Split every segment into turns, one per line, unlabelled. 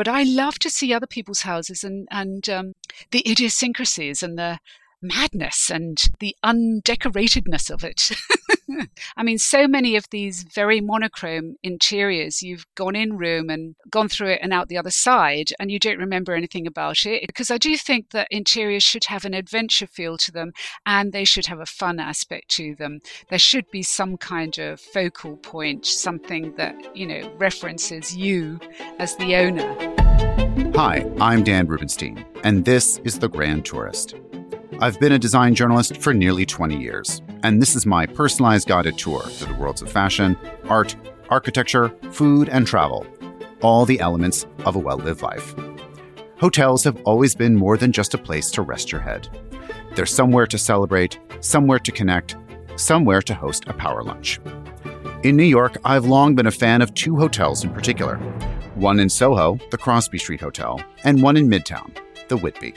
but I love to see other people's houses and and um, the idiosyncrasies and the madness and the undecoratedness of it. I mean, so many of these very monochrome interiors, you've gone in room and gone through it and out the other side, and you don't remember anything about it. Because I do think that interiors should have an adventure feel to them and they should have a fun aspect to them. There should be some kind of focal point, something that, you know, references you as the owner.
Hi, I'm Dan Rubinstein, and this is The Grand Tourist. I've been a design journalist for nearly 20 years, and this is my personalized guided tour through the worlds of fashion, art, architecture, food, and travel, all the elements of a well lived life. Hotels have always been more than just a place to rest your head. They're somewhere to celebrate, somewhere to connect, somewhere to host a power lunch. In New York, I've long been a fan of two hotels in particular one in Soho, the Crosby Street Hotel, and one in Midtown, the Whitby.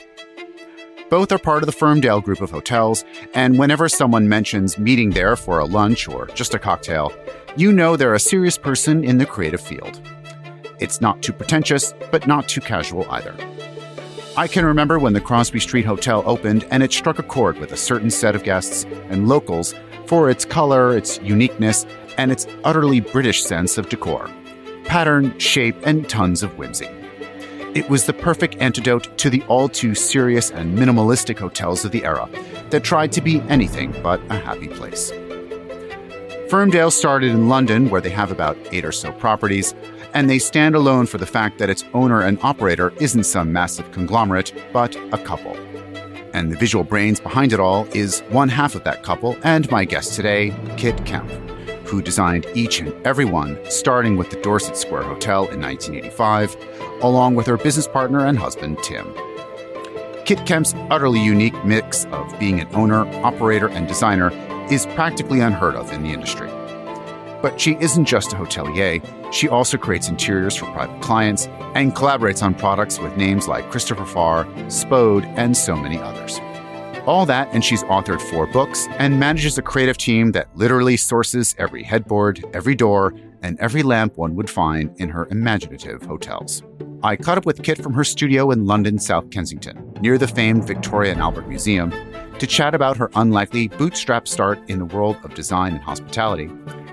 Both are part of the Firmdale group of hotels, and whenever someone mentions meeting there for a lunch or just a cocktail, you know they're a serious person in the creative field. It's not too pretentious, but not too casual either. I can remember when the Crosby Street Hotel opened and it struck a chord with a certain set of guests and locals for its color, its uniqueness, and its utterly British sense of decor pattern, shape, and tons of whimsy. It was the perfect antidote to the all too serious and minimalistic hotels of the era that tried to be anything but a happy place. Firmdale started in London, where they have about eight or so properties, and they stand alone for the fact that its owner and operator isn't some massive conglomerate, but a couple. And the visual brains behind it all is one half of that couple, and my guest today, Kit Kemp who designed each and every one, starting with the Dorset Square Hotel in 1985, along with her business partner and husband, Tim. Kit Kemp's utterly unique mix of being an owner, operator, and designer is practically unheard of in the industry. But she isn't just a hotelier, she also creates interiors for private clients and collaborates on products with names like Christopher Farr, Spode, and so many others. All that, and she's authored four books and manages a creative team that literally sources every headboard, every door, and every lamp one would find in her imaginative hotels. I caught up with Kit from her studio in London, South Kensington, near the famed Victoria and Albert Museum, to chat about her unlikely bootstrap start in the world of design and hospitality,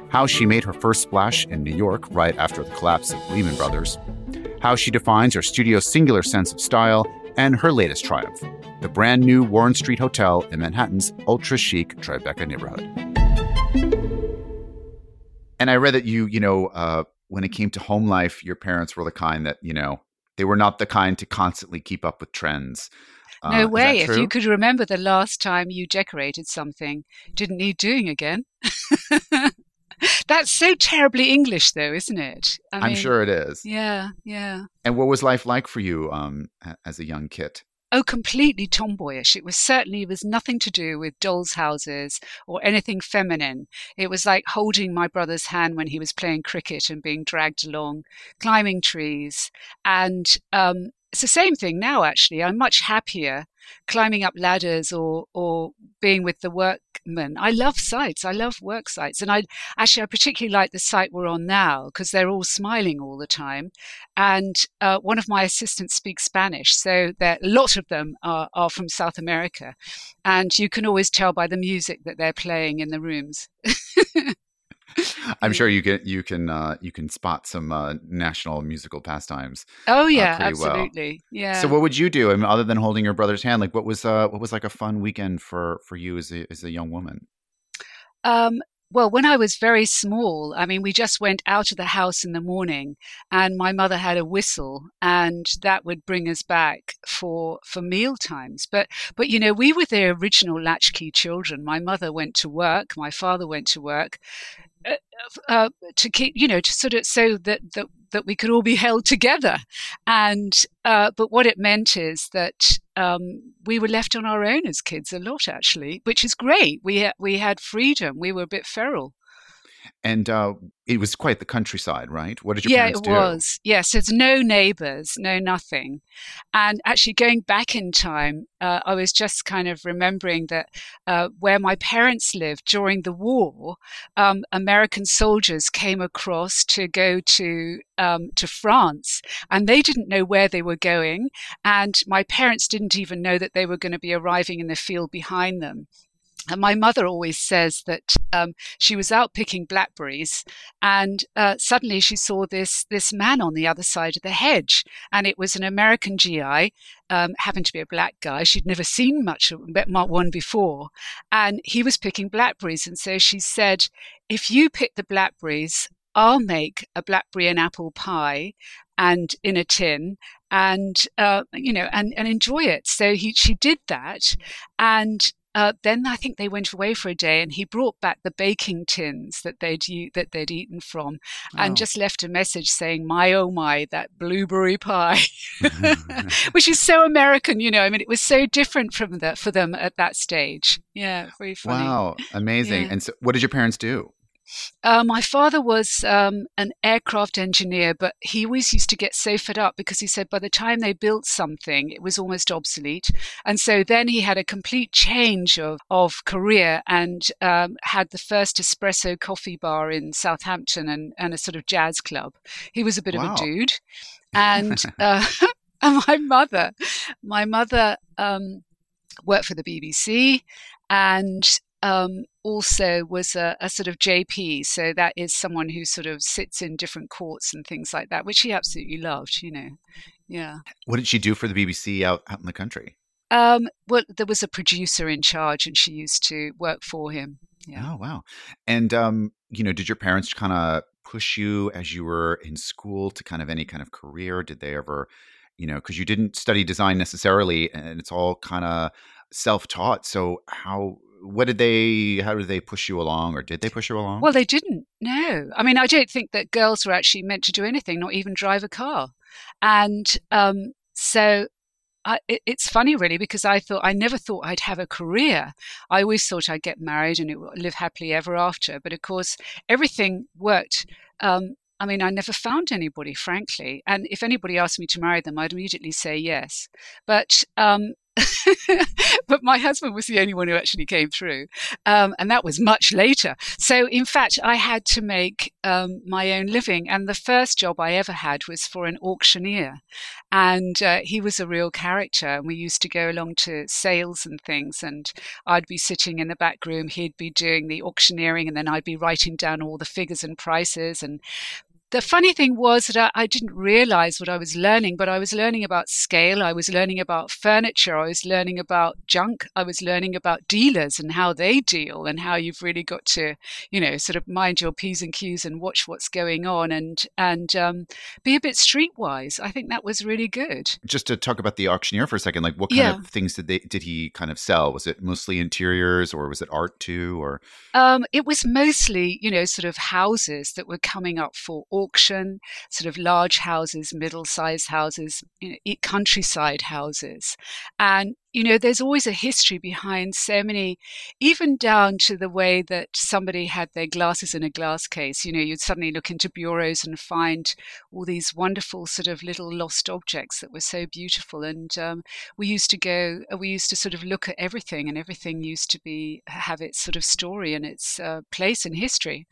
how she made her first splash in New York right after the collapse of Lehman Brothers, how she defines her studio's singular sense of style, and her latest triumph, the brand new Warren Street Hotel in Manhattan's ultra chic Tribeca neighborhood. And I read that you, you know, uh, when it came to home life, your parents were the kind that, you know, they were not the kind to constantly keep up with trends.
Uh, no way. If you could remember the last time you decorated something, didn't need doing again. That's so terribly English, though, isn't it?
I am sure it is.
Yeah, yeah.
And what was life like for you um, as a young kid?
Oh, completely tomboyish. It was certainly was nothing to do with dolls' houses or anything feminine. It was like holding my brother's hand when he was playing cricket and being dragged along, climbing trees. And um, it's the same thing now, actually. I'm much happier climbing up ladders or or being with the I love sites. I love work sites, and I actually I particularly like the site we're on now because they're all smiling all the time. And uh, one of my assistants speaks Spanish, so a lot of them are, are from South America, and you can always tell by the music that they're playing in the rooms.
I'm sure you can you can uh, you can spot some uh, national musical pastimes.
Oh yeah, uh, absolutely.
Well.
Yeah.
So what would you do? I mean, other than holding your brother's hand, like what was uh, what was like a fun weekend for for you as a as a young woman?
Um, well, when I was very small, I mean, we just went out of the house in the morning, and my mother had a whistle, and that would bring us back for for meal times. But but you know, we were the original latchkey children. My mother went to work, my father went to work. Uh, uh, to keep, you know, to sort of so that that that we could all be held together, and uh, but what it meant is that um, we were left on our own as kids a lot, actually, which is great. We we had freedom. We were a bit feral.
And uh, it was quite the countryside, right? What did your
yeah,
parents
it was. Yes, there's no neighbours, no nothing. And actually, going back in time, uh, I was just kind of remembering that uh, where my parents lived during the war, um, American soldiers came across to go to um, to France, and they didn't know where they were going, and my parents didn't even know that they were going to be arriving in the field behind them. And my mother always says that um, she was out picking blackberries, and uh, suddenly she saw this this man on the other side of the hedge, and it was an American GI, um, happened to be a black guy. She'd never seen much of one before, and he was picking blackberries. And so she said, "If you pick the blackberries, I'll make a blackberry and apple pie, and in a tin, and uh, you know, and and enjoy it." So he she did that, and uh, then I think they went away for a day, and he brought back the baking tins that they'd that they'd eaten from, and just left a message saying, "My oh my, that blueberry pie," which is so American, you know. I mean, it was so different from the, for them at that stage. Yeah, very funny.
Wow, amazing! Yeah. And so, what did your parents do?
Uh, my father was um, an aircraft engineer, but he always used to get so fed up because he said by the time they built something, it was almost obsolete. And so then he had a complete change of, of career and um, had the first espresso coffee bar in Southampton and, and a sort of jazz club. He was a bit wow. of a dude. And, uh, and my mother, my mother um, worked for the BBC and um, also was a, a, sort of JP. So that is someone who sort of sits in different courts and things like that, which he absolutely loved, you know. Yeah.
What did she do for the BBC out, out in the country?
Um, well, there was a producer in charge and she used to work for him. Yeah.
Oh, wow. And, um, you know, did your parents kind of push you as you were in school to kind of any kind of career? Did they ever, you know, because you didn't study design necessarily and it's all kind of self taught. So, how what did they how did they push you along or did they push you along
well they didn't no i mean i don't think that girls were actually meant to do anything not even drive a car and um, so I, it, it's funny really because I thought I never thought I'd have a career. I always thought I'd get married and it, live happily ever after. But of course, everything worked. Um, I mean, I never found anybody, frankly. And if anybody asked me to marry them, I'd immediately say yes. But um, but my husband was the only one who actually came through. Um, and that was much later. So, in fact, I had to make um, my own living. And the first job I ever had was for an auctioneer. And uh, he was a real character. And we used to go along to sales and things. And I'd be sitting in the back room, he'd be doing the auctioneering, and then I'd be writing down all the figures and prices. And the funny thing was that I, I, didn't realize what I was learning, but I was learning about scale. I was learning about furniture. I was learning about junk. I was learning about dealers and how they deal and how you've really got to, you know, sort of mind your P's and Q's and watch what's going on and, and um, be a bit streetwise. I think that was really good.
Just to talk about the auctioneer for a second, like what kind yeah. of things did they, did he kind of sell? Was it mostly interiors or was it art too? Or
um, it was mostly, you know, sort of houses that were coming up for auction, sort of large houses, middle sized houses, you know, countryside houses. And you know, there's always a history behind so many, even down to the way that somebody had their glasses in a glass case. You know, you'd suddenly look into bureaus and find all these wonderful sort of little lost objects that were so beautiful. And um, we used to go, uh, we used to sort of look at everything, and everything used to be have its sort of story and its uh, place in history.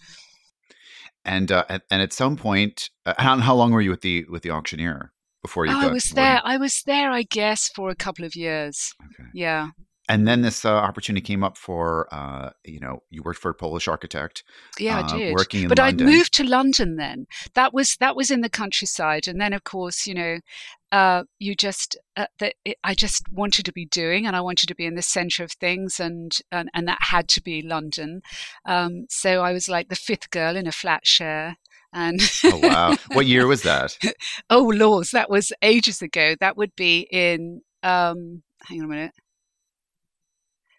And uh, and at some point, uh, how, how long were you with the with the auctioneer? before you? Oh, got,
I was there. You... I was there, I guess, for a couple of years. Okay. Yeah.
And then this uh, opportunity came up for, uh, you know, you worked for a Polish architect.
Yeah, uh, I did.
Working in
but
London.
I'd moved to London then. That was that was in the countryside, and then of course, you know, uh, you just uh, that I just wanted to be doing, and I wanted to be in the centre of things, and, and and that had to be London. Um, so I was like the fifth girl in a flat share, and
oh wow, what year was that?
oh laws, that was ages ago. That would be in um, hang on a minute,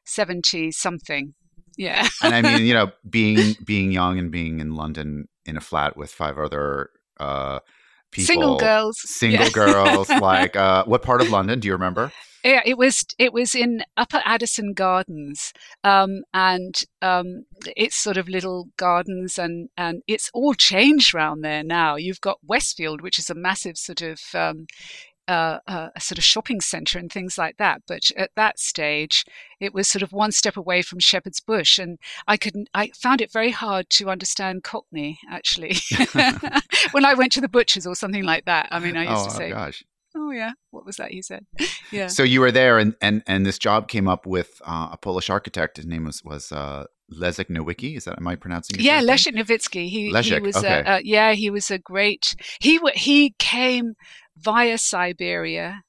seventy something. Yeah,
and I mean, you know, being being young and being in London in a flat with five other uh, people,
single girls,
single
yeah.
girls. like, uh, what part of London do you remember?
Yeah, it was it was in Upper Addison Gardens, um, and um, it's sort of little gardens, and and it's all changed around there now. You've got Westfield, which is a massive sort of um, uh, a sort of shopping centre and things like that. But at that stage, it was sort of one step away from Shepherd's Bush, and I couldn't. I found it very hard to understand Cockney actually when I went to the butchers or something like that. I mean, I used
oh,
to say,
gosh.
"Oh yeah, what was that?" you said, "Yeah."
So you were there, and and and this job came up with uh, a Polish architect. His name was was. Uh, Leszek Nowicki, is that am I pronouncing it?
Yeah, Leszek Nowicki. He,
Leszek,
he was
okay.
a, uh, yeah, he was a great. He he came via Siberia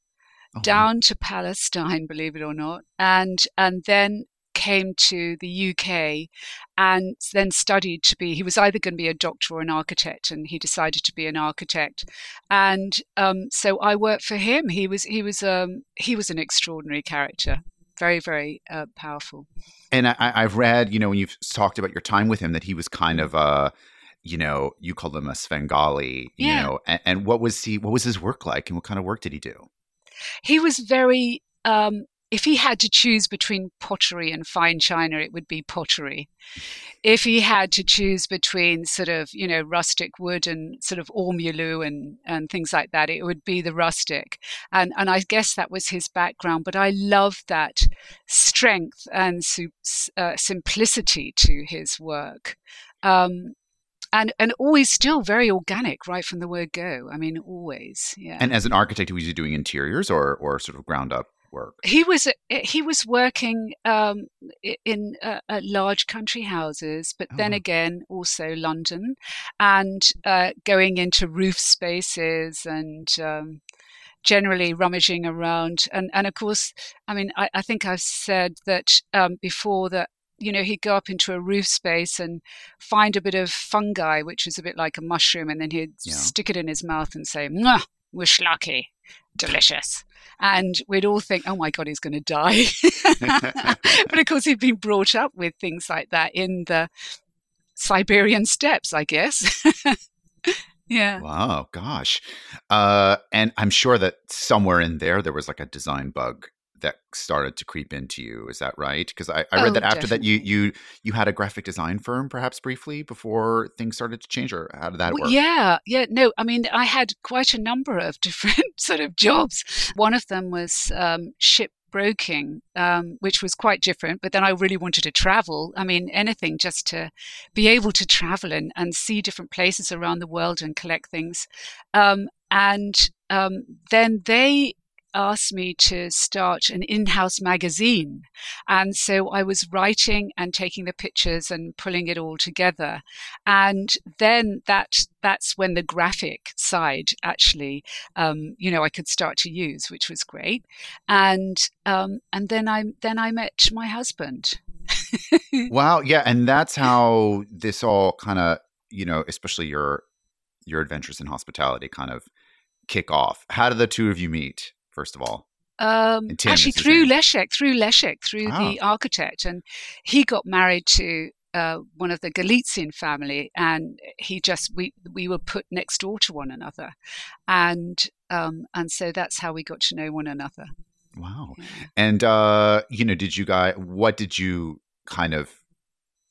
Oh,
down to Palestine, believe it or not, and and then came to the UK and then studied to be he was either going to be a doctor or an architect and he decided to be an architect. And um, so I worked for him. He was he was um, he was an extraordinary character. Very very uh, powerful.
And I, I've read, you know, when you've talked about your time with him, that he was kind of a, you know, you called him a Svengali, you
Yeah.
know, and, and what was he? What was his work like, and what kind of work did he do?
he was very um, if he had to choose between pottery and fine china it would be pottery if he had to choose between sort of you know rustic wood and sort of ormolu and and things like that it would be the rustic and and i guess that was his background but i love that strength and uh, simplicity to his work um, and and always still very organic right from the word go i mean always yeah
And as an architect, was he doing interiors or or sort of ground up work?
he was he was working um, in uh, uh, large country houses, but
Oh,
then again also London, and uh, going into roof spaces and um, generally rummaging around. And and of course, I mean, I, I think I've said that um, before that. You know, he'd go up into a roof space and find a bit of fungi, which is a bit like a mushroom, and then he'd
Yeah.
stick it in his mouth and say, Mwah, wish lucky, delicious and we'd all think, "Oh my God, he's going to die." but of course, he'd been brought up with things like that in the Siberian steppes, I guess. yeah.
Wow, gosh. Uh, and I'm sure that somewhere in there, there was like a design bug that started to creep into you. Is that right? Because I, I read
Oh,
that after that you you you had a graphic design firm, perhaps briefly, before things started to change, or how did that
Well,
work?
yeah, yeah. No, I mean, I had quite a number of different sort of jobs. One of them was um, ship broking, um, which was quite different. But then I really wanted to travel. I mean, anything just to be able to travel and, and see different places around the world and collect things. Um, and um, then they asked me to start an in-house magazine and so i was writing and taking the pictures and pulling it all together and then that that's when the graphic side actually um, you know I could start to use, which was great. And um, and then I then I met my husband.
Wow, yeah, and that's how this all kind of, you know, especially your your adventures in hospitality kind of kick off. How did the two of you meet, first of all?
Um, actually, through. Leszek, through Leszek, through
Ah.
the architect, and he got married to uh, one of the Galizian family, and he just we we were put next door to one another, and um, and so that's how we got to know one another.
Wow.
Yeah.
And uh, you know, did you guys what did you kind of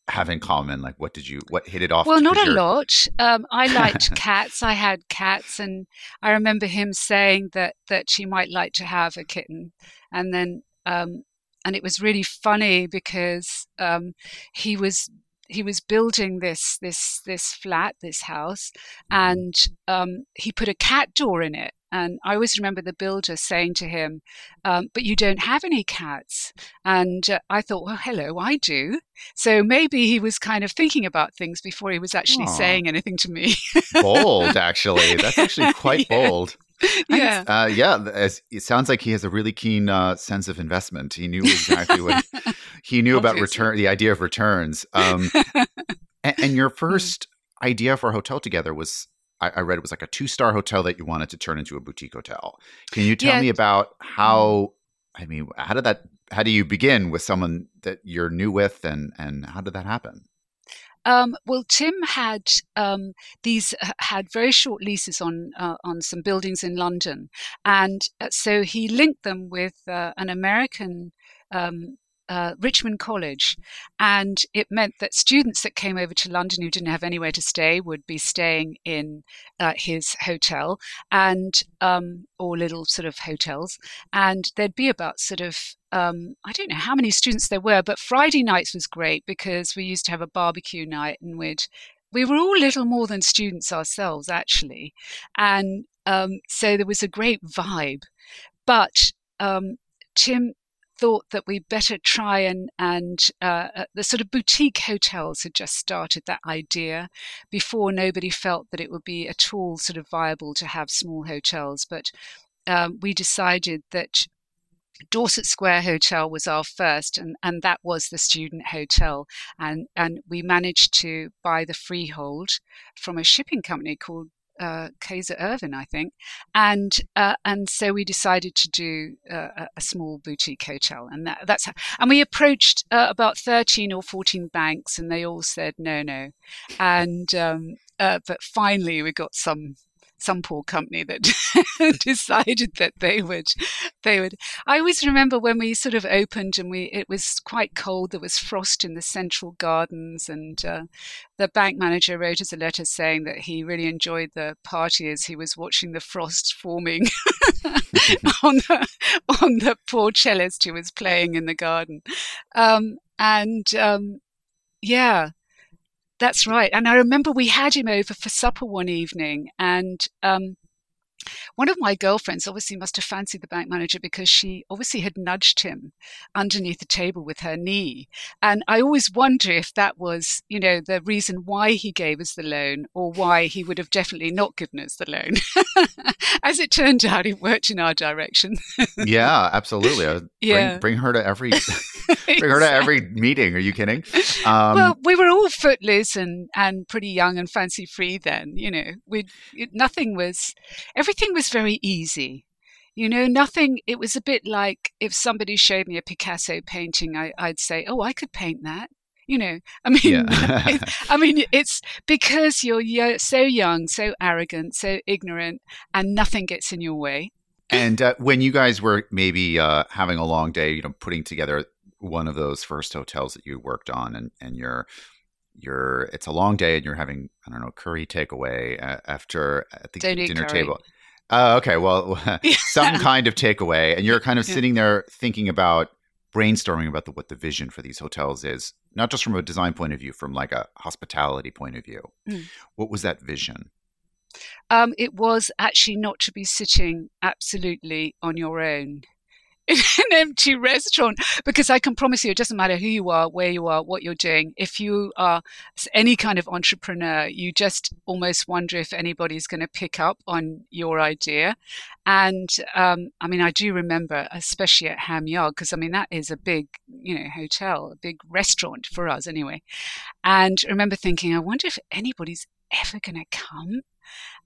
have in common? Like what did you what hit it off?
Well, not a lot. Um, I liked cats. I had cats, and I remember him saying that that she might like to have a kitten, and then um, and it was really funny because um, he was he was building this this this flat, this house, and um, he put a cat door in it. And I always remember the builder saying to him, um, "But you don't have any cats." And uh, I thought, "Well, hello, I do." So maybe he was kind of thinking about things before he was actually
Aw.
saying anything to me.
bold actually. That's actually quite
Yeah.
bold.
yeah.
Uh, yeah, it sounds like he has a really keen uh, sense of investment. He knew exactly what he knew about return, the idea of returns. Um, and, and your first idea for a hotel together was, I, I read it was like a two star hotel that you wanted to turn into a boutique hotel. Can you tell
Yeah.
me about how? I mean, how did that? How do you begin with someone that you're new with, and and how did that happen?
Um, well, Tim had um, these had very short leases on uh, on some buildings in London, and uh, so he linked them with uh, an American um, uh, Richmond College, and it meant that students that came over to London who didn't have anywhere to stay would be staying in uh, his hotel and um, or little sort of hotels, and there'd be about sort of um, I don't know how many students there were, but Friday nights was great because we used to have a barbecue night and we'd we were all little more than students ourselves actually, and um, so there was a great vibe, but um, Tim thought that we better try and and uh, uh, the sort of boutique hotels had just started that idea before nobody felt that it would be at all sort of viable to have small hotels but um, we decided that Dorset Square Hotel was our first, and, and that was the student hotel. And, and we managed to buy the freehold from a shipping company called uh, Kaiser Irvin, I think, and uh, and so we decided to do uh, a small boutique hotel, and that, that's how, and we approached uh, about thirteen or fourteen banks, and they all said no, no, and um, uh, but finally we got some some poor company that decided that they would they would. I always remember when we sort of opened and we it was quite cold there was frost in the central gardens and uh, the bank manager wrote us a letter saying that he really enjoyed the party as he was watching the frost forming on the on the poor cellist who was playing in the garden. Um, and um, yeah that's right. And I remember we had him over for supper one evening, and um, one of my girlfriends obviously must have fancied the bank manager because she obviously had nudged him underneath the table with her knee. And I always wonder if that was, you know, the reason why he gave us the loan or why he would have definitely not given us the loan. As it turned out, it worked in our direction.
yeah, absolutely. Yeah. Bring, bring her to every bring her to every meeting. Are you kidding?
Um, well, we were all footloose and, and pretty young and fancy free then. You know, we nothing was everything was very easy. You know, nothing, it was a bit like if somebody showed me a Picasso painting, I, would say, oh, I could paint that. You know, I mean, yeah. it, I mean, it's because you're so young, so arrogant, so ignorant, and nothing gets in your way.
And uh, when you guys were maybe uh, having a long day, you know, putting together one of those first hotels that you worked on, and and you're you're it's a long day, and you're having I don't know curry takeaway uh, after at the
Don't
dinner table. Uh, okay, well, some kind of takeaway, and you're kind of yeah. sitting there thinking about brainstorming about the, what the vision for these hotels is, not just from a design point of view, from like a hospitality point of view. Mm. What was that vision?
Um, it was actually not to be sitting absolutely on your own in an empty restaurant because I can promise you, it doesn't matter who you are, where you are, what you're doing. If you are any kind of entrepreneur, you just almost wonder if anybody's going to pick up on your idea. And um, I mean, I do remember, especially at Ham Yard, because I mean, that is a big, you know, hotel, a big restaurant for us anyway. And I remember thinking, I wonder if anybody's ever going to come.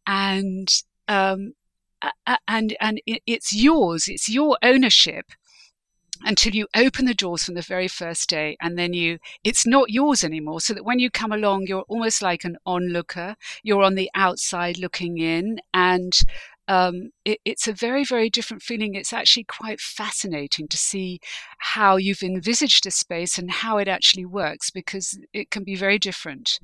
And um, and and it's yours it's your ownership until you open the doors from the very first day and then you it's not yours anymore. So that when you come along you're almost like an onlooker. You're on the outside looking in and um, it, it's a very very different feeling. It's actually quite fascinating to see how you've envisaged a space and how it actually works because it can be very different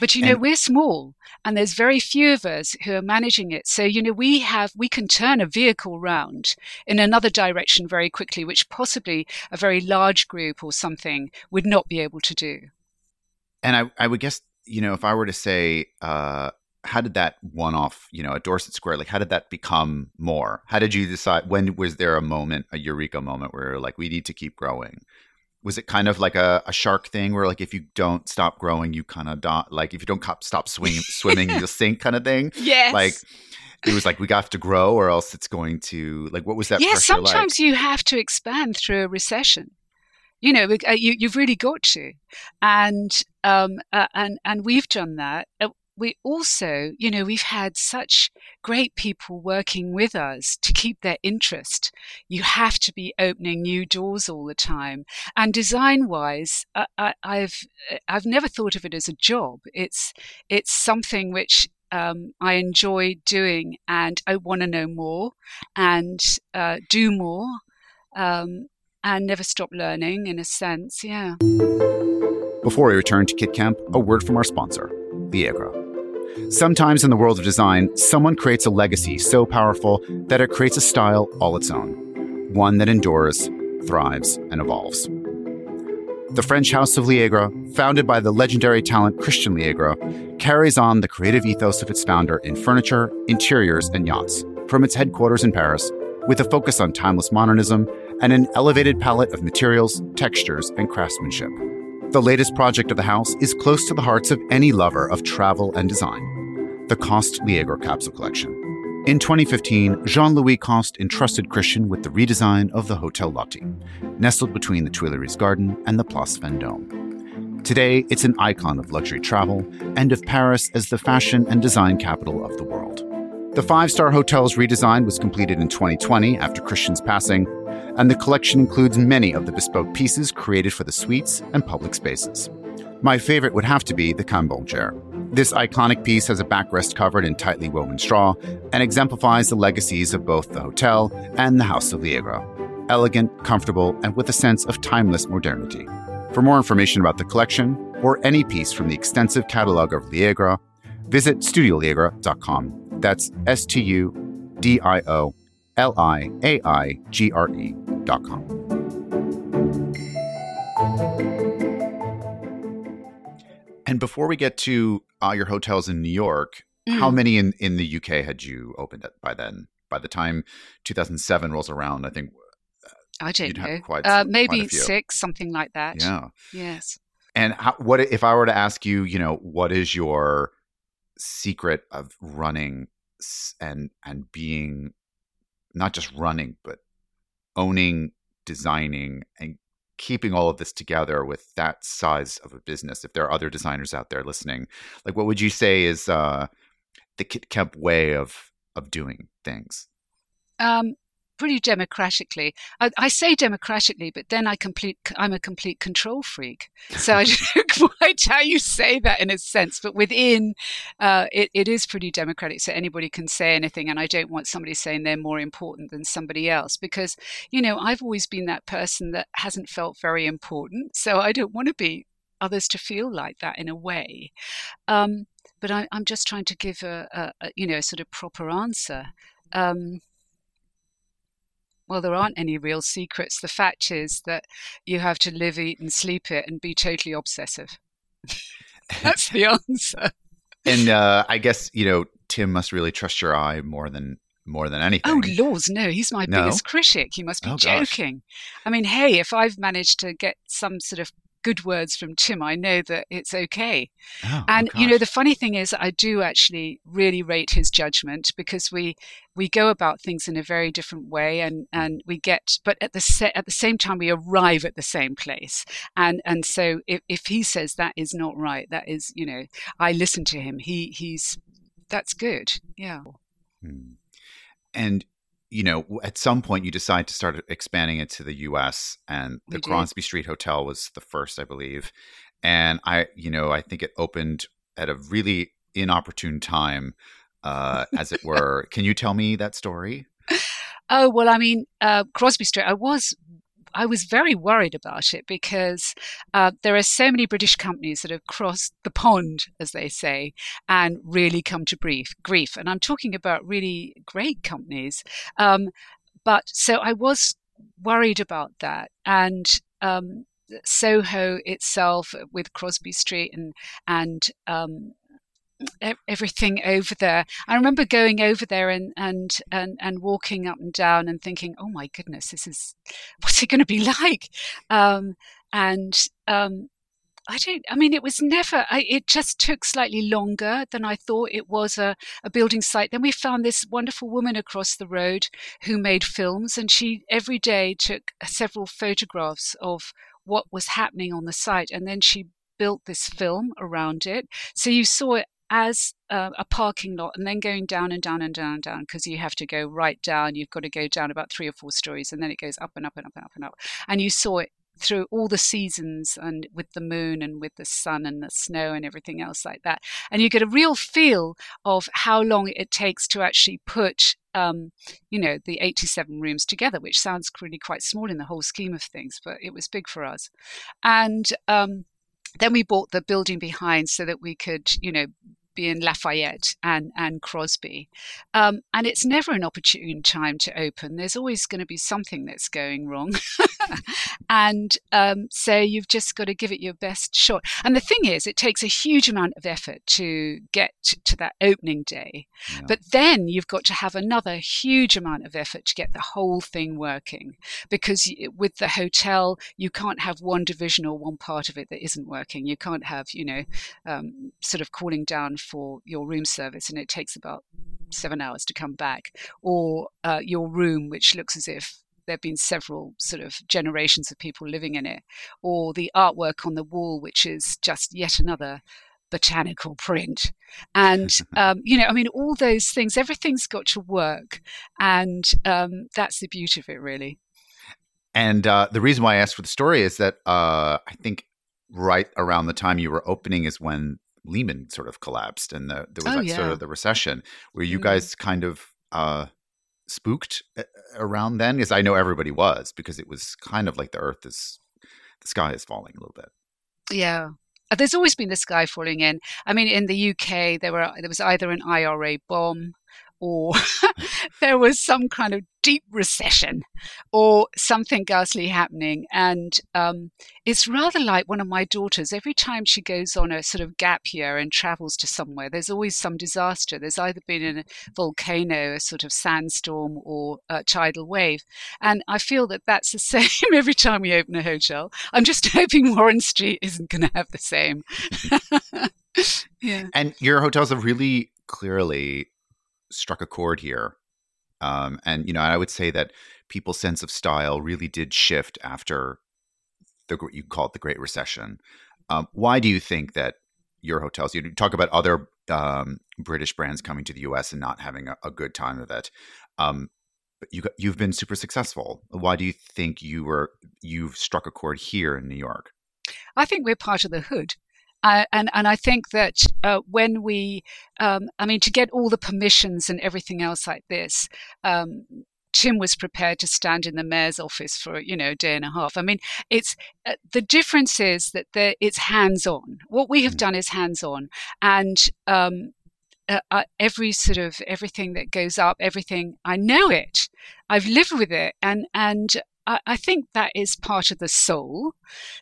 but you know, and, we're small and there's very few of us who are managing it. So, you know, we have, we can turn a vehicle round in another direction very quickly, which possibly a very large group or something would not be able to do.
And I, I would guess, you know, if I were to say, uh, how did that one off, you know, at Dorset Square, like how did that become more? How did you decide? When was there a moment, a eureka moment where like, we need to keep growing? Was it kind of like a, a shark thing where like if you don't stop growing you kind of don't like if you don't stop swing, swimming you'll sink kind of thing?
Yes.
Like it was like we got to grow or else it's going to like what was that
yeah
sometimes
like? you have to expand through a recession. You know uh, you, you've really got to. And um uh, and and we've done that. Uh, we also, you know, we've had such great people working with us to keep their interest. You have to be opening new doors all the time. And design wise, I, have I've never thought of it as a job. It's it's something which um, I enjoy doing, and I want to know more and uh, do more, um, and never stop learning. In a sense, yeah.
Before we return to KitKemp, a word from our sponsor, Liaigre. Sometimes in the world of design, someone creates a legacy so powerful that it creates a style all its own, one that endures, thrives, and evolves. The French House of Liaigre, founded by the legendary talent Christian Liaigre, carries on the creative ethos of its founder in furniture, interiors, and yachts, from its headquarters in Paris, with a focus on timeless modernism and an elevated palette of materials, textures, and craftsmanship. The latest project of the house is close to the hearts of any lover of travel and design the Costes Liaigre Capsule Collection. In 2015, Jean Louis Costes entrusted Christian with the redesign of the Hotel Lotti, nestled between the Tuileries Garden and the Place Vendôme. Today, it's an icon of luxury travel and of Paris as the fashion and design capital of the world. The five star hotel's redesign was completed in 2020 after Christian's passing, and the collection includes many of the bespoke pieces created for the suites and public spaces. My favorite would have to be the Cambon chair. This iconic piece has a backrest covered in tightly woven straw and exemplifies the legacies of both the hotel and the House of Liaigre. Elegant, comfortable, and with a sense of timeless modernity. For more information about the collection or any piece from the extensive catalog of Liaigre, visit studioliaigre.com. That's S T U D I O L I A I G R E dot com. And before we get to uh, your hotels in New York, mm. how many in, in the UK had you opened by then? By the time 2007 rolls around, I think
uh, I don't know. uh, maybe six, something like that.
Yeah.
Yes.
And how, what if I were to ask you, you know, what is your secret of running and and being not just running, but owning, designing, and keeping all of this together with that size of a business. If there are other designers out there listening, like what would you say is uh, the Kit Kemp way of of doing things?
Um, pretty democratically. I, I, say democratically, but then I complete. I'm a complete control freak. So I don't know quite how you say that in a sense, but within uh, it, it is pretty democratic. So anybody can say anything, and I don't want somebody saying they're more important than somebody else because you know I've always been that person that hasn't felt very important. So I don't want to be others to feel like that in a way. Um, but I, am just trying to give a, a, a, you know sort of proper answer. Um, well, there aren't any real secrets. The fact is that you have to live, eat, and sleep it and be totally obsessive. That's the answer.
And uh, I guess, you know, Tim must really trust your eye more than more than anything.
Oh laws, no, he's my no? biggest critic. You must be oh, joking. Gosh. I mean, hey, if I've managed to get some sort of good words from Tim, I know that it's okay. Oh, oh and oh you know, the funny thing is, I do actually really rate his judgment because we we go about things in a very different way, and and we get, but at the se- at the same time, we arrive at the same place. And and so if if he says that is not right, that is, you know, I listen to him. He he's that's good. Yeah. Hmm.
And you know, at some point you decide to start expanding it to the U.S. and the Crosby Street Hotel was the first, I believe. And I, you know, I think it opened at a really inopportune time, uh, as it were. Can you tell me that story?
Oh well, I mean, uh, Crosby Street. I was I was very worried about it because uh, there are so many British companies that have crossed the pond, as they say, and really come to grief. Grief, and I'm talking about really great companies. Um, but so I was worried about that, and um, Soho itself with Crosby Street and and um, everything over there. I remember going over there and and and and walking up and down and thinking, "Oh my goodness, this is what's it going to be like?" Um, and um, I don't. I mean, it was never. I, it just took slightly longer than I thought. It was a, a building site. Then we found this wonderful woman across the road who made films, and she every day took several photographs of what was happening on the site, and then she built this film around it. So you saw it as a parking lot and then going down and down and down and down because you have to go right down. You've got to go down about three or four stories and then it goes up and up and up and up and up. And you saw it through all the seasons and with the moon and with the sun and the snow and everything else like that. And you get a real feel of how long it takes to actually put um, you know, the 87 rooms together, which sounds really quite small in the whole scheme of things, but it was big for us. And um, then we bought the building behind so that we could, you know, be in Lafayette and, and Crosby. Um, and it's never an opportune time to open. There's always going to be something that's going wrong. and um, so you've just got to give it your best shot. And the thing is, it takes a huge amount of effort to get to that opening day. Yeah. But then you've got to have another huge amount of effort to get the whole thing working. Because with the hotel, you can't have one division or one part of it that isn't working. You can't have, you know, um, sort of calling down for your room service and it takes about seven hours to come back, or uh, your room, which looks as if there have been several sort of generations of people living in it, or the artwork on the wall, which is just yet another botanical print. And, um, you know, I mean, all those things, everything's got to work. And um, that's the beauty of it, really.
And uh, the reason why I asked for the story is that uh, I think right around the time you were opening is when Lehman sort of collapsed, and the, there was oh, that yeah. sort of the recession. Were you mm. guys kind of uh, spooked uh, around then? Because I know everybody was, because it was kind of like the Earth is, the sky is falling a little bit.
Yeah, uh, there's always been the sky falling in. I mean, in the UK, there were there was either an IRA bomb or there was some kind of deep recession or something ghastly happening. And um, it's rather like one of my daughters. Every time she goes on a sort of gap year and travels to somewhere, there's always some disaster. There's either been a volcano, a sort of sandstorm, or a tidal wave. And I feel that that's the same every time we open a hotel. I'm just hoping Warren Street isn't going to have the same.
yeah. And your hotels have really clearly struck a chord here. Um, and you know, I would say that people's sense of style really did shift after the you call it the Great Recession. Um, why do you think that your hotels? You talk about other um, British brands coming to the U.S. and not having a, a good time of it. Um, but you you've been super successful. Why do you think you were you've struck a chord here in New York?
I think we're part of the hood. Uh, and and I think that uh, when we, um, I mean, to get all the permissions and everything else like this, um, Tim was prepared to stand in the mayor's office for you know a day and a half. I mean, it's uh, the difference is that there, it's hands on. What we have mm. done is hands on, and um, uh, uh, every sort of everything that goes up, everything I know it. I've lived with it, and and I think that is part of the soul.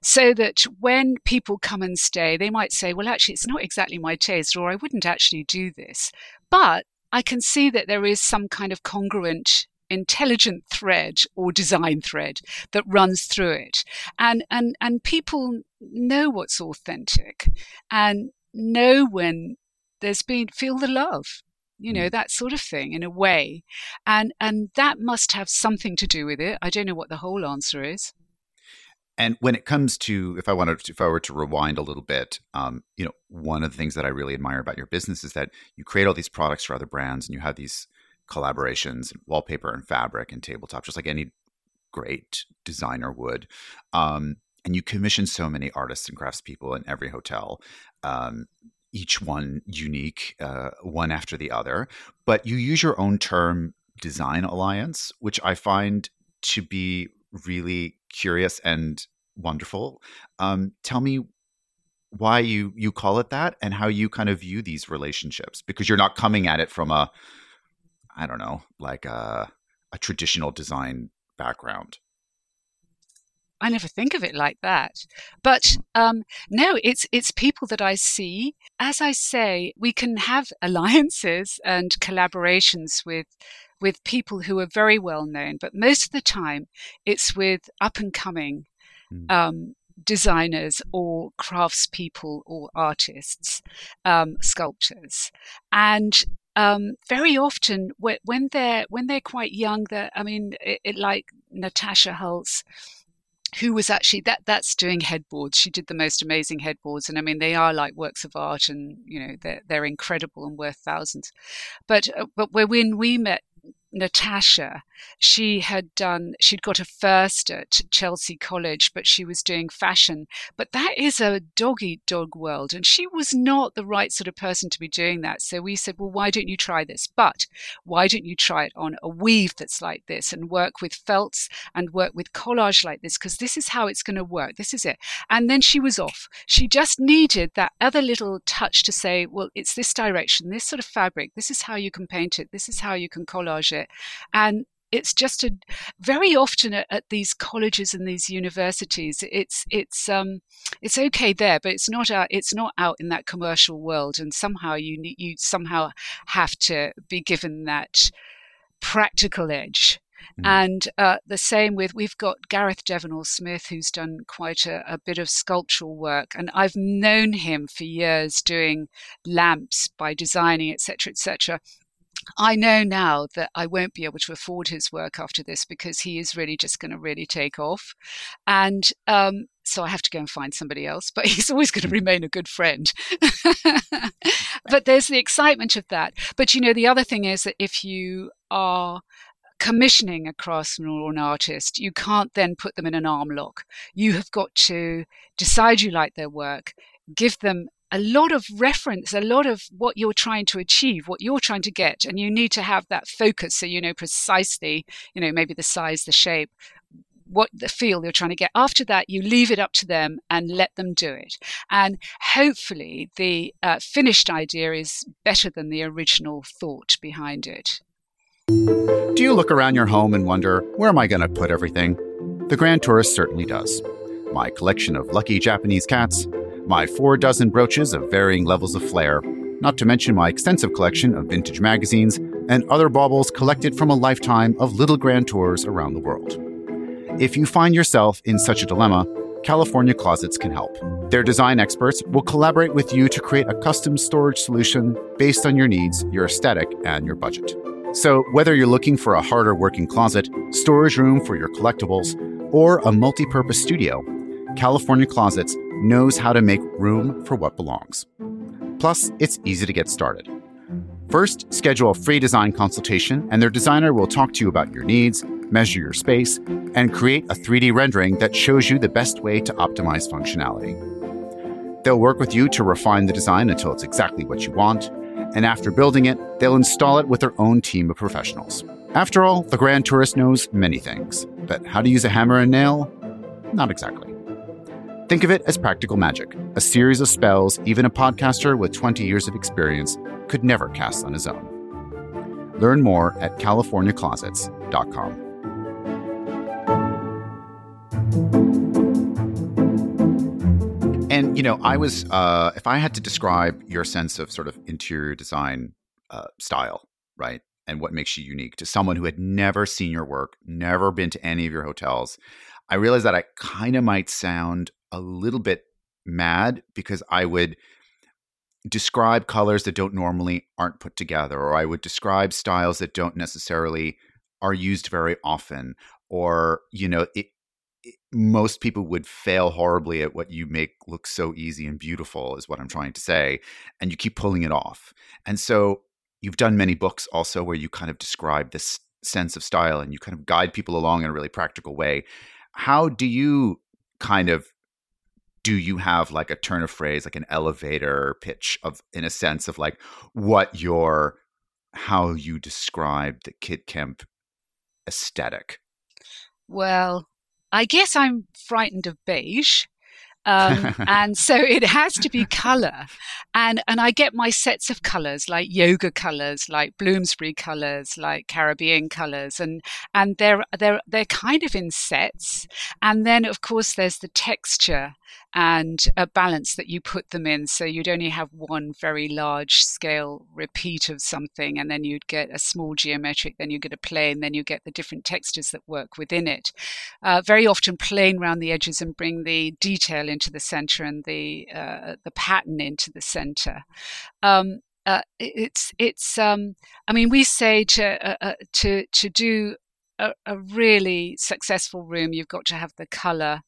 So that when people come and stay, they might say, well, actually, it's not exactly my taste, or I wouldn't actually do this. But I can see that there is some kind of congruent intelligent thread or design thread that runs through it and and and people know what's authentic and know when there's been feel the love you know mm. that sort of thing in a way. And and that must have something to do with it. I don't know what the whole answer is.
And when it comes to if i wanted to, if i were to rewind a little bit um, you know one of the things that i really admire about your business is that you create all these products for other brands and you have these collaborations wallpaper and fabric and tabletop just like any great designer would. Um, and you commission so many artists and craftspeople in every hotel. Um, each one unique, uh, one after the other. But you use your own term, design alliance, which I find to be really curious and wonderful. Um, tell me why you you call it that and how you kind of view these relationships because you're not coming at it from a I don't know like a, a traditional design background.
I never think of it like that. But um, no, it's it's people that I see. As I say, we can have alliances and collaborations with with people who are very well known, but most of the time it's with up and coming mm. um, designers or craftspeople or artists, um, sculptors, and um, very often when they're when they're quite young, they're, I mean, it, it, like Natasha Hults who was actually that that's doing headboards. She did the most amazing headboards and i mean they are like works of art and you know they're, they're incredible and worth thousands. But uh, but when we met Natasha, she had done, she'd got a first at Chelsea College, but she was doing fashion. But that is a dog eat dog world. And she was not the right sort of person to be doing that. So we said, well, why don't you try this? But why don't you try it on a weave that's like this and work with felts and work with collage like this? Because this is how it's going to work. This is it. And then she was off. She just needed that other little touch to say, well, it's this direction, this sort of fabric. This is how you can paint it. This is how you can collage it it. And it's just a very often at, at, these colleges and these universities it's it's um it's okay there but it's not out it's not out in that commercial world and somehow you need you somehow have to be given that practical edge Mm. And uh, the same with, we've got Gareth Devonald Smith, who's done quite a, a, bit of sculptural work. And I've known him for years doing lamps by designing, etc., etc. I know now that I won't be able to afford his work after this because he is really just going to really take off. And um, so I have to go and find somebody else, but he's always going to hmm. remain a good friend. but there's the excitement of that. But you know, the other thing is that if you are commissioning a craftsman or an artist, you can't then put them in an arm lock. You have got to decide you like their work, give them a lot of reference, a lot of what you're trying to achieve, what you're trying to get. And you need to have that focus so you know precisely, you know, maybe the size, the shape, what the feel you're trying to get. After that, you leave it up to them and let them do it. And hopefully, the uh, finished idea is better than the original thought behind it.
Do you look around your home and wonder, where am I going to put everything? The Grand Tourist certainly does. My collection of lucky Japanese cats my four dozen brooches of varying levels of flair, not to mention my extensive collection of vintage magazines and other baubles collected from a lifetime of little grand tours around the world. If you find yourself in such a dilemma, California Closets can help. Their design experts will collaborate with you to create a custom storage solution based on your needs, your aesthetic, and your budget. So, whether you're looking for a harder working closet, storage room for your collectibles, or a multi purpose studio, California Closets knows how to make room for what belongs. Plus, it's easy to get started. First, schedule a free design consultation, and their designer will talk to you about your needs, measure your space, and create a 3D rendering that shows you the best way to optimize functionality. They'll work with you to refine the design until it's exactly what you want, and after building it, they'll install it with their own team of professionals. After all, the Grand Tourist knows many things, but how to use a hammer and nail? Not exactly. Think of it as practical magic, a series of spells even a podcaster with 20 years of experience could never cast on his own. Learn more at californiaclosets.com. And, you know, I was, uh, if I had to describe your sense of sort of interior design uh, style, right? And what makes you unique to someone who had never seen your work, never been to any of your hotels, I realized that I kind of might sound a little bit mad because I would describe colors that don't normally aren't put together or I would describe styles that don't necessarily are used very often or you know it, it, most people would fail horribly at what you make look so easy and beautiful is what I'm trying to say and you keep pulling it off. And so you've done many books also where you kind of describe this sense of style and you kind of guide people along in a really practical way. How do you kind of do you have like a turn of phrase like an elevator pitch of in a sense of like what your how you describe the kit kemp aesthetic?
Well i guess i'm frightened of beige um, and so it has to be color. And and i get my sets of colors like yoga colors like bloomsbury colors like caribbean colors and and they're they're they're kind of in sets. And then of course there's the texture and a balance that you put them in. So you'd only have one very large scale repeat of something, and then you'd get a small geometric, then you get a plain, then you get the different textures that work within it. Uh, very often plain around the edges and bring the detail into the center and the uh, the pattern into the center. Um, uh, it's it's um, I mean we say to uh, uh, to to do a, a really successful room, you've got to have the color,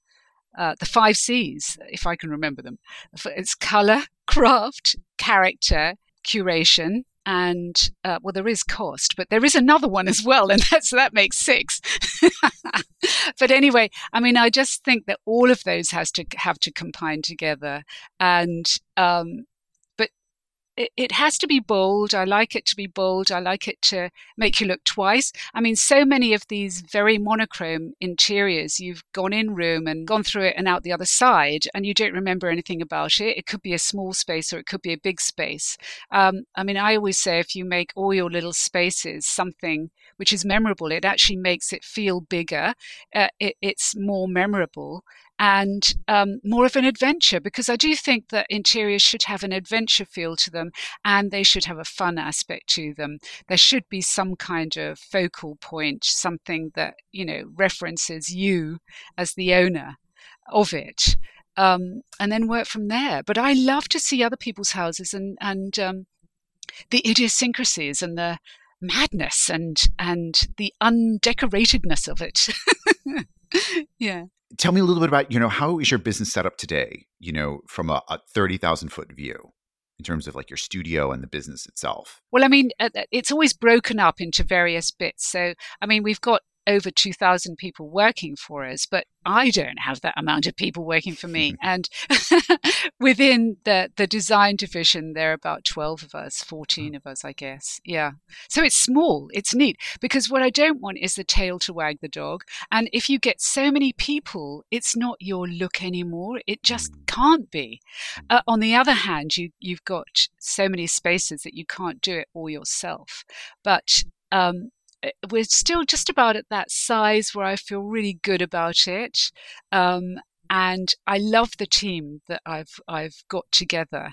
uh, the five C's, if I can remember them. It's color, craft, character, curation, and uh, well, there is cost, but there is another one as well, and that's that makes six. but anyway, I mean, I just think that all of those has to have to combine together, and um, it, has to be bold. I like it to be bold. I like it to make you look twice. I mean, so many of these very monochrome interiors, you've gone in room and gone through it and out the other side, and you don't remember anything about it. It could be a small space or it could be a big space. Um, I mean, I always say if you make all your little spaces something which is memorable, it actually makes it feel bigger. Uh, it, it's more memorable and um, more of an adventure because I do think that interiors should have an adventure feel to them and they should have a fun aspect to them. There should be some kind of focal point, something that, you know, references you as the owner of it. Um, and then work from there. But I love to see other people's houses and, and um, the idiosyncrasies and the madness and and the undecoratedness of it. yeah.
Tell me a little bit about you know how is your business set up today you know from a, a 30000 foot view in terms of like your studio and the business itself?
Well i mean uh, uh, it's always broken up into various bits. So i mean we've got over 2000 people working for us but I don't have that amount of people working for me. and within the, the design division, there are about 12 of us, 14 of us, I guess. Yeah. So it's small, it's neat because what I don't want is the tail to wag the dog. And if you get so many people, it's not your look anymore. It just mm. can't be. Uh, on the other hand, you, you've got so many spaces that you can't do it all yourself. But um, we're still just about at that size where I feel really good about it. Um, and I love the team that I've I've got together,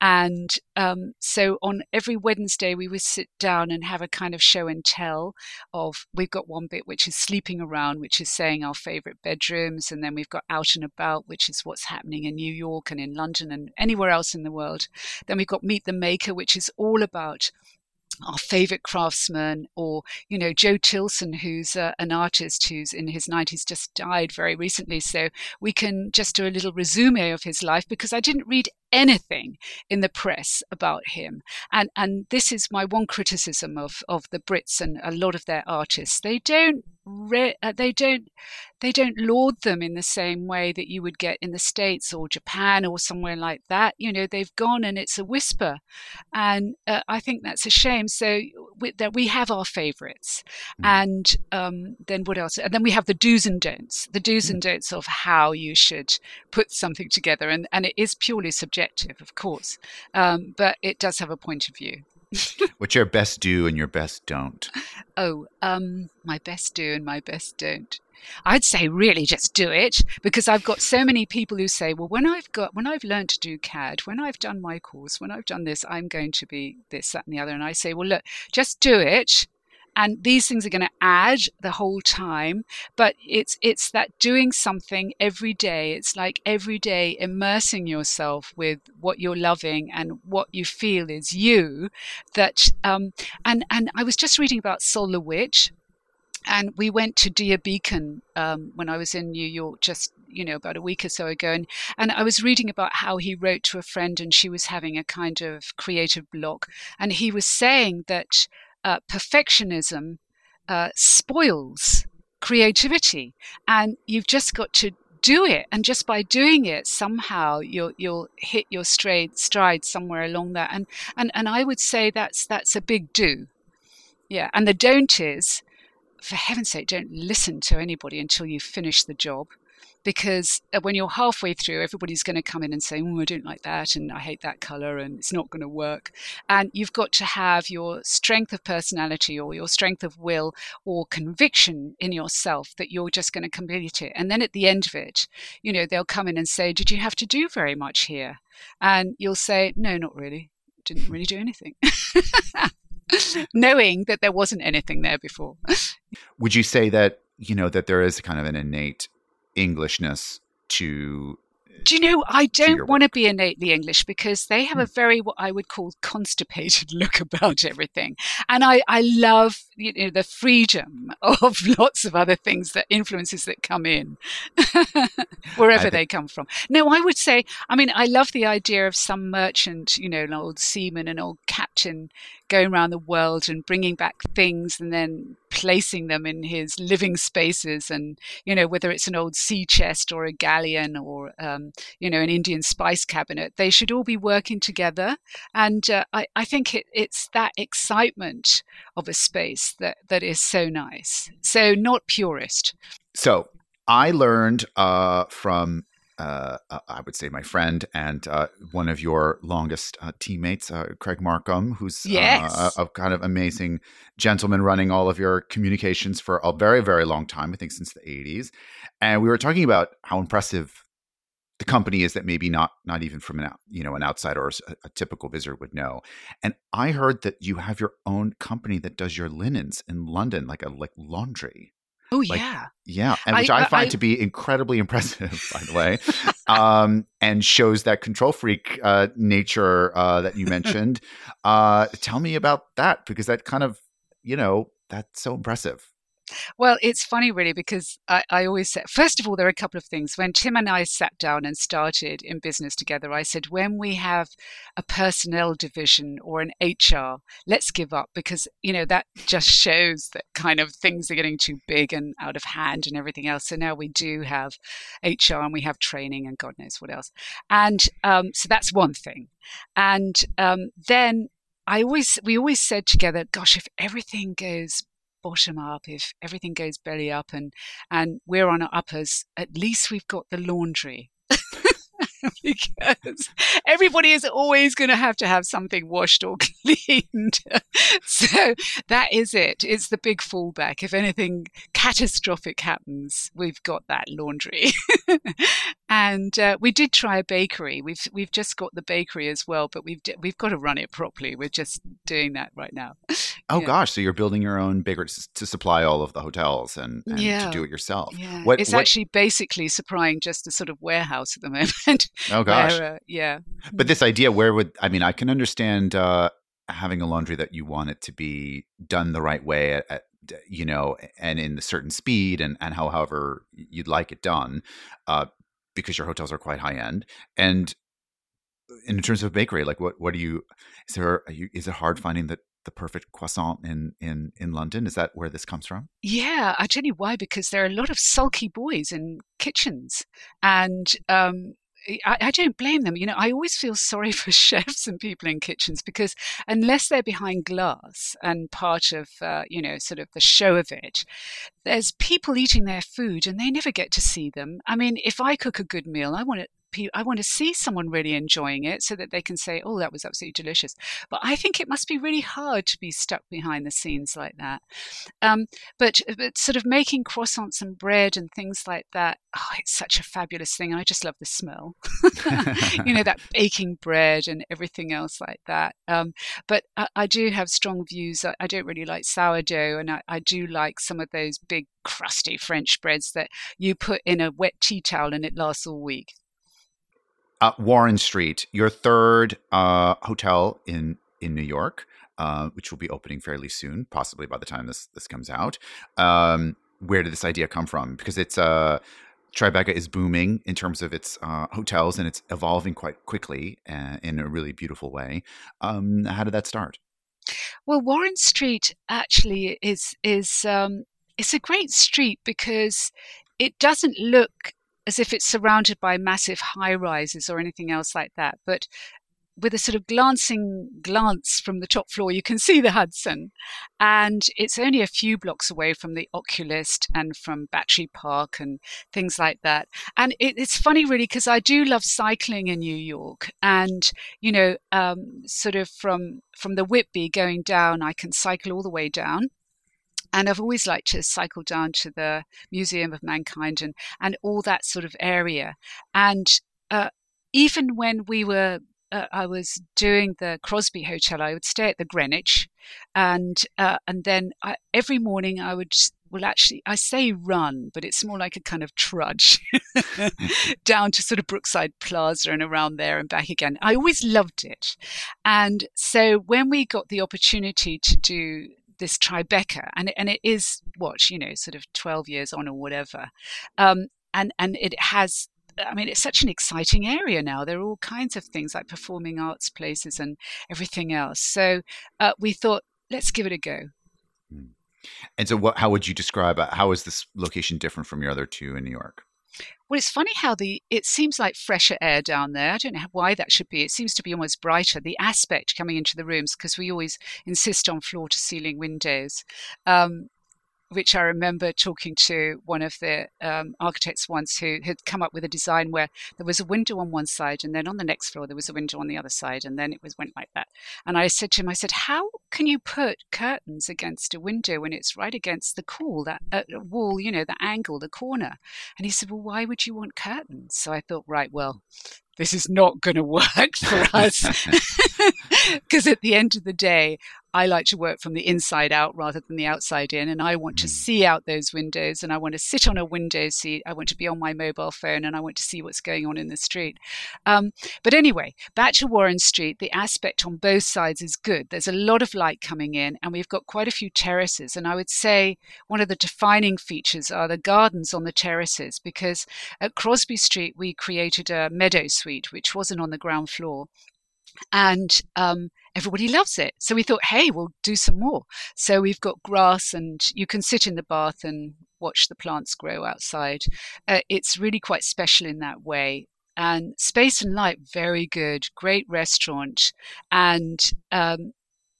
and um, so on every Wednesday we would sit down and have a kind of show and tell of we've got one bit which is sleeping around, which is saying our favorite bedrooms, and then we've got out and about, which is what's happening in New York and in London and anywhere else in the world. Then we've got Meet the Maker, which is all about our favorite craftsman, or you know Joe Tilson, who's uh, an artist who's in his 90s, just died very recently. So we can just do a little resume of his life because I didn't read anything in the press about him. And and this is my one criticism of of the Brits and a lot of their artists. They don't re- uh, they don't they don't laud them in the same way that you would get in the states or Japan or somewhere like that. You know, they've gone and it's a whisper, and uh, I think that's a shame. So we, that we have our favourites, mm. and um, then what else? And then we have the do's and don'ts, the do's mm. and don'ts of how you should put something together, and and it is purely subjective, of course, um, but it does have a point of view.
What's your best do and your best don't?
Oh, um, my best do and my best don't. I'd say really just do it because I've got so many people who say, well, when I've got, when I've learned to do CAD, when I've done my course, when I've done this, I'm going to be this, that, and the other. And I say, well, look, just do it and these things are going to add the whole time but it's it's that doing something every day. It's like every day immersing yourself with what you're loving and what you feel is you that um and and i was just reading about Sol LeWitt and we went to Dia Beacon um, when I was in New York just you know about a week or so ago and, and I was reading about how he wrote to a friend and she was having a kind of creative block and he was saying that uh, perfectionism uh, spoils creativity, and you've just got to do it. And just by doing it, somehow you'll you'll hit your stride stride somewhere along that. And and and I would say that's that's a big do. Yeah, and the don't is, for heaven's sake, don't listen to anybody until you finish the job because uh, when you're halfway through, everybody's going to come in and say, oh, I don't like that, and I hate that color, and it's not going to work. And you've got to have your strength of personality or your strength of will or conviction in yourself that you're just going to complete it. And then at the end of it, you know, they'll come in and say, Did you have to do very much here? And you'll say, No, not really. Didn't really do anything. Knowing that there wasn't anything there before.
Would you say that, you know, that there is kind of an innate Englishness to
do you know, I don't want to be innately English because they have a hmm. very, what I would call constipated look about everything. And I, I love, you know, the freedom of lots of other things that influences that come in, wherever think- they come from. No, I would say, I mean, I love the idea of some merchant, you know, an old seaman, an old captain going around the world and bringing back things and then placing them in his living spaces and you know whether it's an old sea chest or a galleon or um, you know an indian spice cabinet they should all be working together and uh, I, I think it, it's that excitement of a space that that is so nice so not purist
so I learned uh, from uh, uh, I would say my friend and uh, one of your longest uh, teammates, uh, Craig Markham, who's uh,
yes.
a, a, kind of amazing gentleman running all of your communications for a very, very long time, I think since the 80s. And we were talking about how impressive the company is that maybe not not even from an you know an outsider or a, a typical visitor would know. And I heard that you have your own company that does your linens in London, like a like laundry.
Oh
like,
yeah,
yeah, and which I, I find I, to be incredibly impressive, by the way, um, and shows that control freak uh, nature uh, that you mentioned. uh, tell me about that because that kind of, you know, that's so impressive.
Well, it's funny, really, because I, I, always say, first of all, there are a couple of things. When Tim and I sat down and started in business together, I said, when we have a personnel division or an HR, let's give up because, you know, that just shows that kind of things are getting too big and out of hand and everything else. So now we do have HR and we have training and God knows what else. And um, so that's one thing. And um, then I always, we always said together, gosh, if everything goes bottom up, if everything goes belly up and, and we're on our uppers, at least we've got the laundry. because everybody is always going to have to have something washed or cleaned. so that is it. It's the big fallback. If anything catastrophic happens, we've got that laundry. and uh, we did try a bakery. We've we've just got the bakery as well, but we've we've got to run it properly. We're just doing that right now.
Oh yeah. gosh! So you're building your own bakery to supply all of the hotels and, and yeah. to do it yourself.
Yeah. What, it's what... actually basically supplying just a sort of warehouse at the moment.
Oh gosh,
where, uh, yeah.
But this idea, where would I mean? I can understand uh, having a laundry that you want it to be done the right way at, at you know, and in a certain speed and and however you'd like it done, uh, because your hotels are quite high end. And in terms of bakery, like what what do you? Is there you, is it hard finding the the perfect croissant in in in London? Is that where this comes from?
Yeah, I tell you why. Because there are a lot of sulky boys in kitchens, and um, I, I, don't blame them. You know, I always feel sorry for chefs and people in kitchens because unless they're behind glass and part of, uh, you know, sort of the show of it, there's people eating their food and they never get to see them. I mean, if I cook a good meal, I want it I want to see someone really enjoying it so that they can say, "Oh, that was absolutely delicious." But I think it must be really hard to be stuck behind the scenes like that. Um, but, but sort of making croissants and bread and things like that, oh, it's such a fabulous thing. I just love the smell. you know, that baking bread and everything else like that. Um, but I, I, do have strong views. I, I, don't really like sourdough, and I, I do like some of those big crusty French breads that you put in a wet tea towel and it lasts all week
uh, Warren Street, your third uh, hotel in in New York, uh, which will be opening fairly soon, possibly by the time this this comes out. Um, where did this idea come from? Because it's uh, Tribeca is booming in terms of its uh, hotels, and it's evolving quite quickly uh, in a really beautiful way. Um, how did that start?
Well, Warren Street actually is is um, it's a great street because it doesn't look as if it's surrounded by massive high rises or anything else like that. But with a sort of glancing glance from the top floor, you can see the Hudson. And it's only a few blocks away from the Oculus and from Battery Park and things like that. And it, it's funny, really, because I do love cycling in New York. And, you know, um, sort of from, from the Whitby going down, I can cycle all the way down and I've always liked to cycle down to the Museum of Mankind and, and all that sort of area. And uh, even when we were, uh, I was doing the Crosby Hotel, I would stay at the Greenwich, and uh, and then I, every morning I would well actually I say run, but it's more like a kind of trudge. down to sort of Brookfield Place and around there and back again. I always loved it. And so when we got the opportunity to do this Tribeca, and and it is what you know, sort of twelve years on or whatever, um, and and it has. I mean, it's such an exciting area now. There are all kinds of things like performing arts places and everything else. So uh, we thought, let's give it a go.
Hmm. And so, what? How would you describe? Uh, how is this location different from your other two in New York?
Well, it's funny how the it seems like fresher air down there. I don't know why that should be. It seems to be almost brighter. The aspect coming into the rooms because we always insist on floor to ceiling windows. Um, which I remember talking to one of the um, architects once who had come up with a design where there was a window on one side and then on the next floor there was a window on the other side and then it was went like that. And I said to him, I said, how can you put curtains against a window when it's right against the cool, that uh, wall, you know, the angle, the corner? And he said, well, why would you want curtains? So I thought, right, well, this is not going to work for us. Because at the end of the day, I like to work from the inside out rather than the outside in. And I want to mm. see out those windows and I want to sit on a window seat. I want to be on my mobile phone and I want to see what's going on in the street. Um, but anyway, back to Warren Street, the aspect on both sides is good. There's a lot of light coming in and we've got quite a few terraces. And I would say one of the defining features are the gardens on the terraces because at Crosby Street, we created a meadow suite, which wasn't on the ground floor and um, everybody loves it. So we thought, hey, we'll do some more. So we've got grass, and you can sit in the bath and watch the plants grow outside. Uh, it's really quite special in that way. And space and light, very good, great restaurant, and um,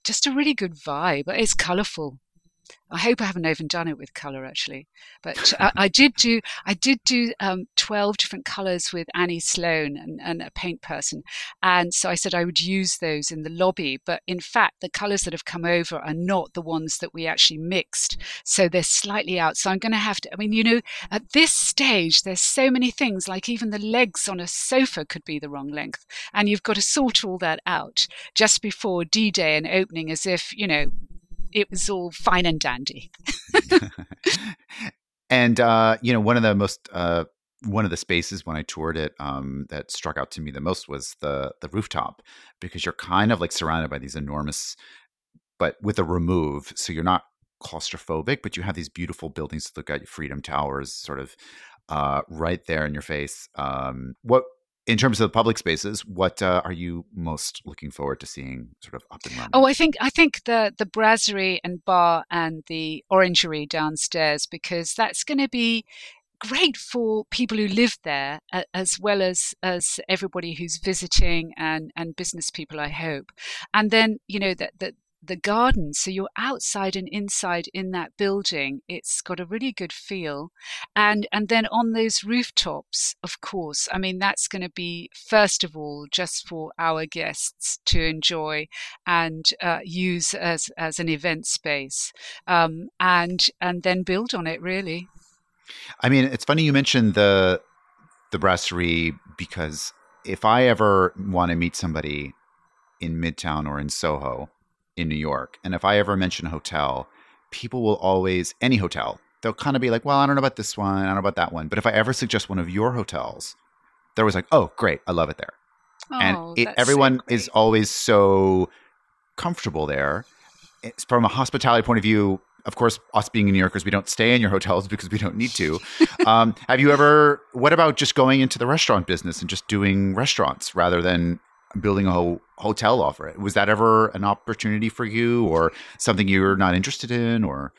just a really good vibe. It's colourful. I hope I haven't overdone it with color actually, but I, I, did do I did do um, twelve different colors with Annie Sloan and, and, a paint person, and so I said I would use those in the lobby. But in fact, the colors that have come over are not the ones that we actually mixed, so they're slightly out. So I'm going to have to. I mean, you know, at this stage, there's so many things. Like even the legs on a sofa could be the wrong length, and you've got to sort all that out just before D-Day and opening, as if you know it was all fine and dandy.
and uh, you know, one of the most uh, one of the spaces when I toured it um, that struck out to me the most was the the rooftop because you're kind of like surrounded by these enormous, but with a remove, so you're not claustrophobic, but you have these beautiful buildings to look at, Freedom Towers, sort of uh, right there in your face. Um, what in terms of the public spaces, what uh, are you most looking forward to seeing sort of up and running?
Oh, I think I think the the brasserie and bar and the orangery downstairs because that's going to be great for people who live there as well as as everybody who's visiting and and business people i hope and then you know that that the garden. So you're outside and inside in that building. It's got a really good feel. And and then on those rooftops, of course, I mean that's going to be first of all just for our guests to enjoy and uh, use as as an event space, um, and and then build on it really.
I mean, it's funny you mentioned the the brasserie because if I ever want to meet somebody in Midtown or in Soho, in New York. And if I ever mention a hotel, people will always, any hotel, they'll kind of be like, well, I don't know about this one. I don't know about that one. But if I ever suggest one of your hotels, they're always like, oh, great. I love it there. Oh, and it, everyone so is always so comfortable there. It's from a hospitality point of view, of course, us being New Yorkers, we don't stay in your hotels because we don't need to. um, have you ever? What about just going into the restaurant business and just doing restaurants rather than building a ho- hotel over it. Was that ever an opportunity for you or something you were not interested in or?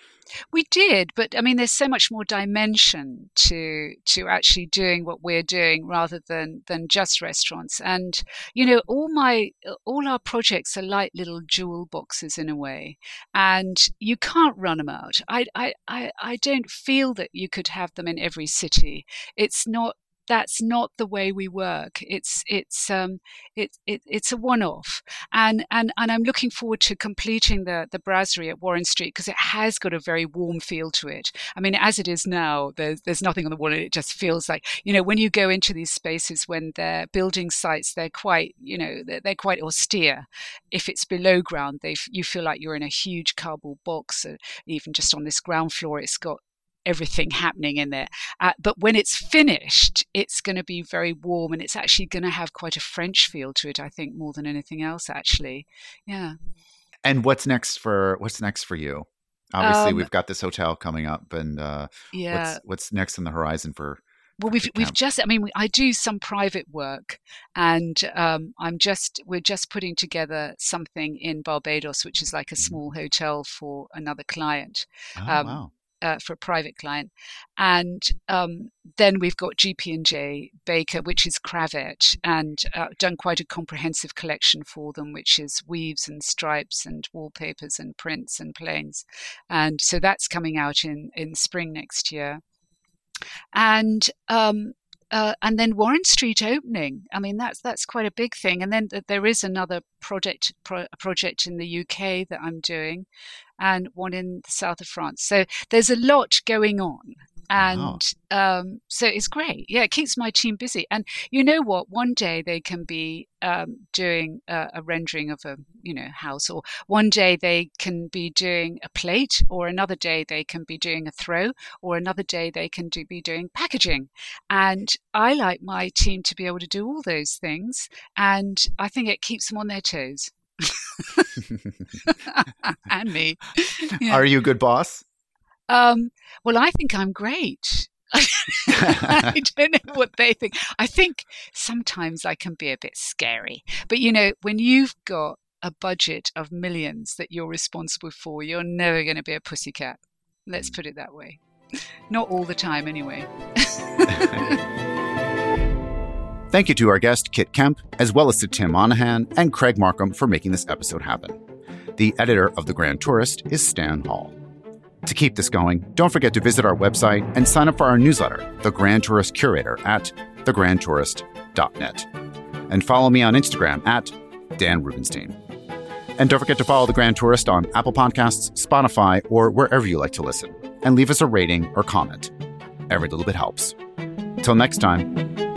We did, but I mean, there's so much more dimension to to actually doing what we're doing rather than than just restaurants. And you know, all my all our projects are like little jewel boxes in a way, and you can't run them out. I I I, I don't feel that you could have them in every city. It's not that's not the way we work. It's it's um it, it it's a one-off, and and and I'm looking forward to completing the the brasserie at Warren Street because it has got a very warm feel to it. I mean, as it is now, there's there's nothing on the wall, and it just feels like you know when you go into these spaces when they're building sites, they're quite you know they're, they're quite austere. If it's below ground, they you feel like you're in a huge cardboard box. Uh, even just on this ground floor, it's got everything happening in there. Uh, but when it's finished, it's going to be very warm and it's actually going to have quite a French feel to it, I think, more than anything else, actually. Yeah.
And what's next for what's next for you? Obviously, um, we've got this hotel coming up, and uh, yeah, what's, what's next on the horizon for
well, we've we've just. I mean, we, I do some private work, and um, I'm just we're just putting together something in Barbados, which is like a mm-hmm. small hotel for another client.
Oh, um, wow.
Uh, for a private client, and um, then we've got GP and J Baker, which is Kravet, and uh, done quite a comprehensive collection for them, which is weaves and stripes and wallpapers and prints and plains, and so that's coming out in in spring next year and um, uh, and then Warren Street opening. I mean, that's that's quite a big thing. And then there is another project pro- project in the UK that I'm doing, and one in the south of France. So there's a lot going on and um, so it's great. Yeah, it keeps my team busy. And you know what? One day they can be um, doing a, a, rendering of a you know house, or one day they can be doing a plate, or another day they can be doing a throw, or another day they can do, be doing packaging. And I like my team to be able to do all those things, and I think it keeps them on their toes. and me.
Yeah. Are you a good boss?
Um, well, I think I'm great. I don't know what they think. I think sometimes I can be a bit scary. But you know, when you've got a budget of millions that you're responsible for, you're never going to be a pussycat. Let's put it that way. Not all the time, anyway.
Thank you to our guest, Kit Kemp, as well as to Tim Monahan and Craig Markham for making this episode happen. The editor of The Grand Tourist is Stan Hall. To keep this going, don't forget to visit our website and sign up for our newsletter, The Grand Tourist Curator, at thegrandtourist.net. And follow me on Instagram at Dan Rubinstein. And don't forget to follow The Grand Tourist on Apple Podcasts, Spotify, or wherever you like to listen. And leave us a rating or comment. Every little bit helps. Till next time.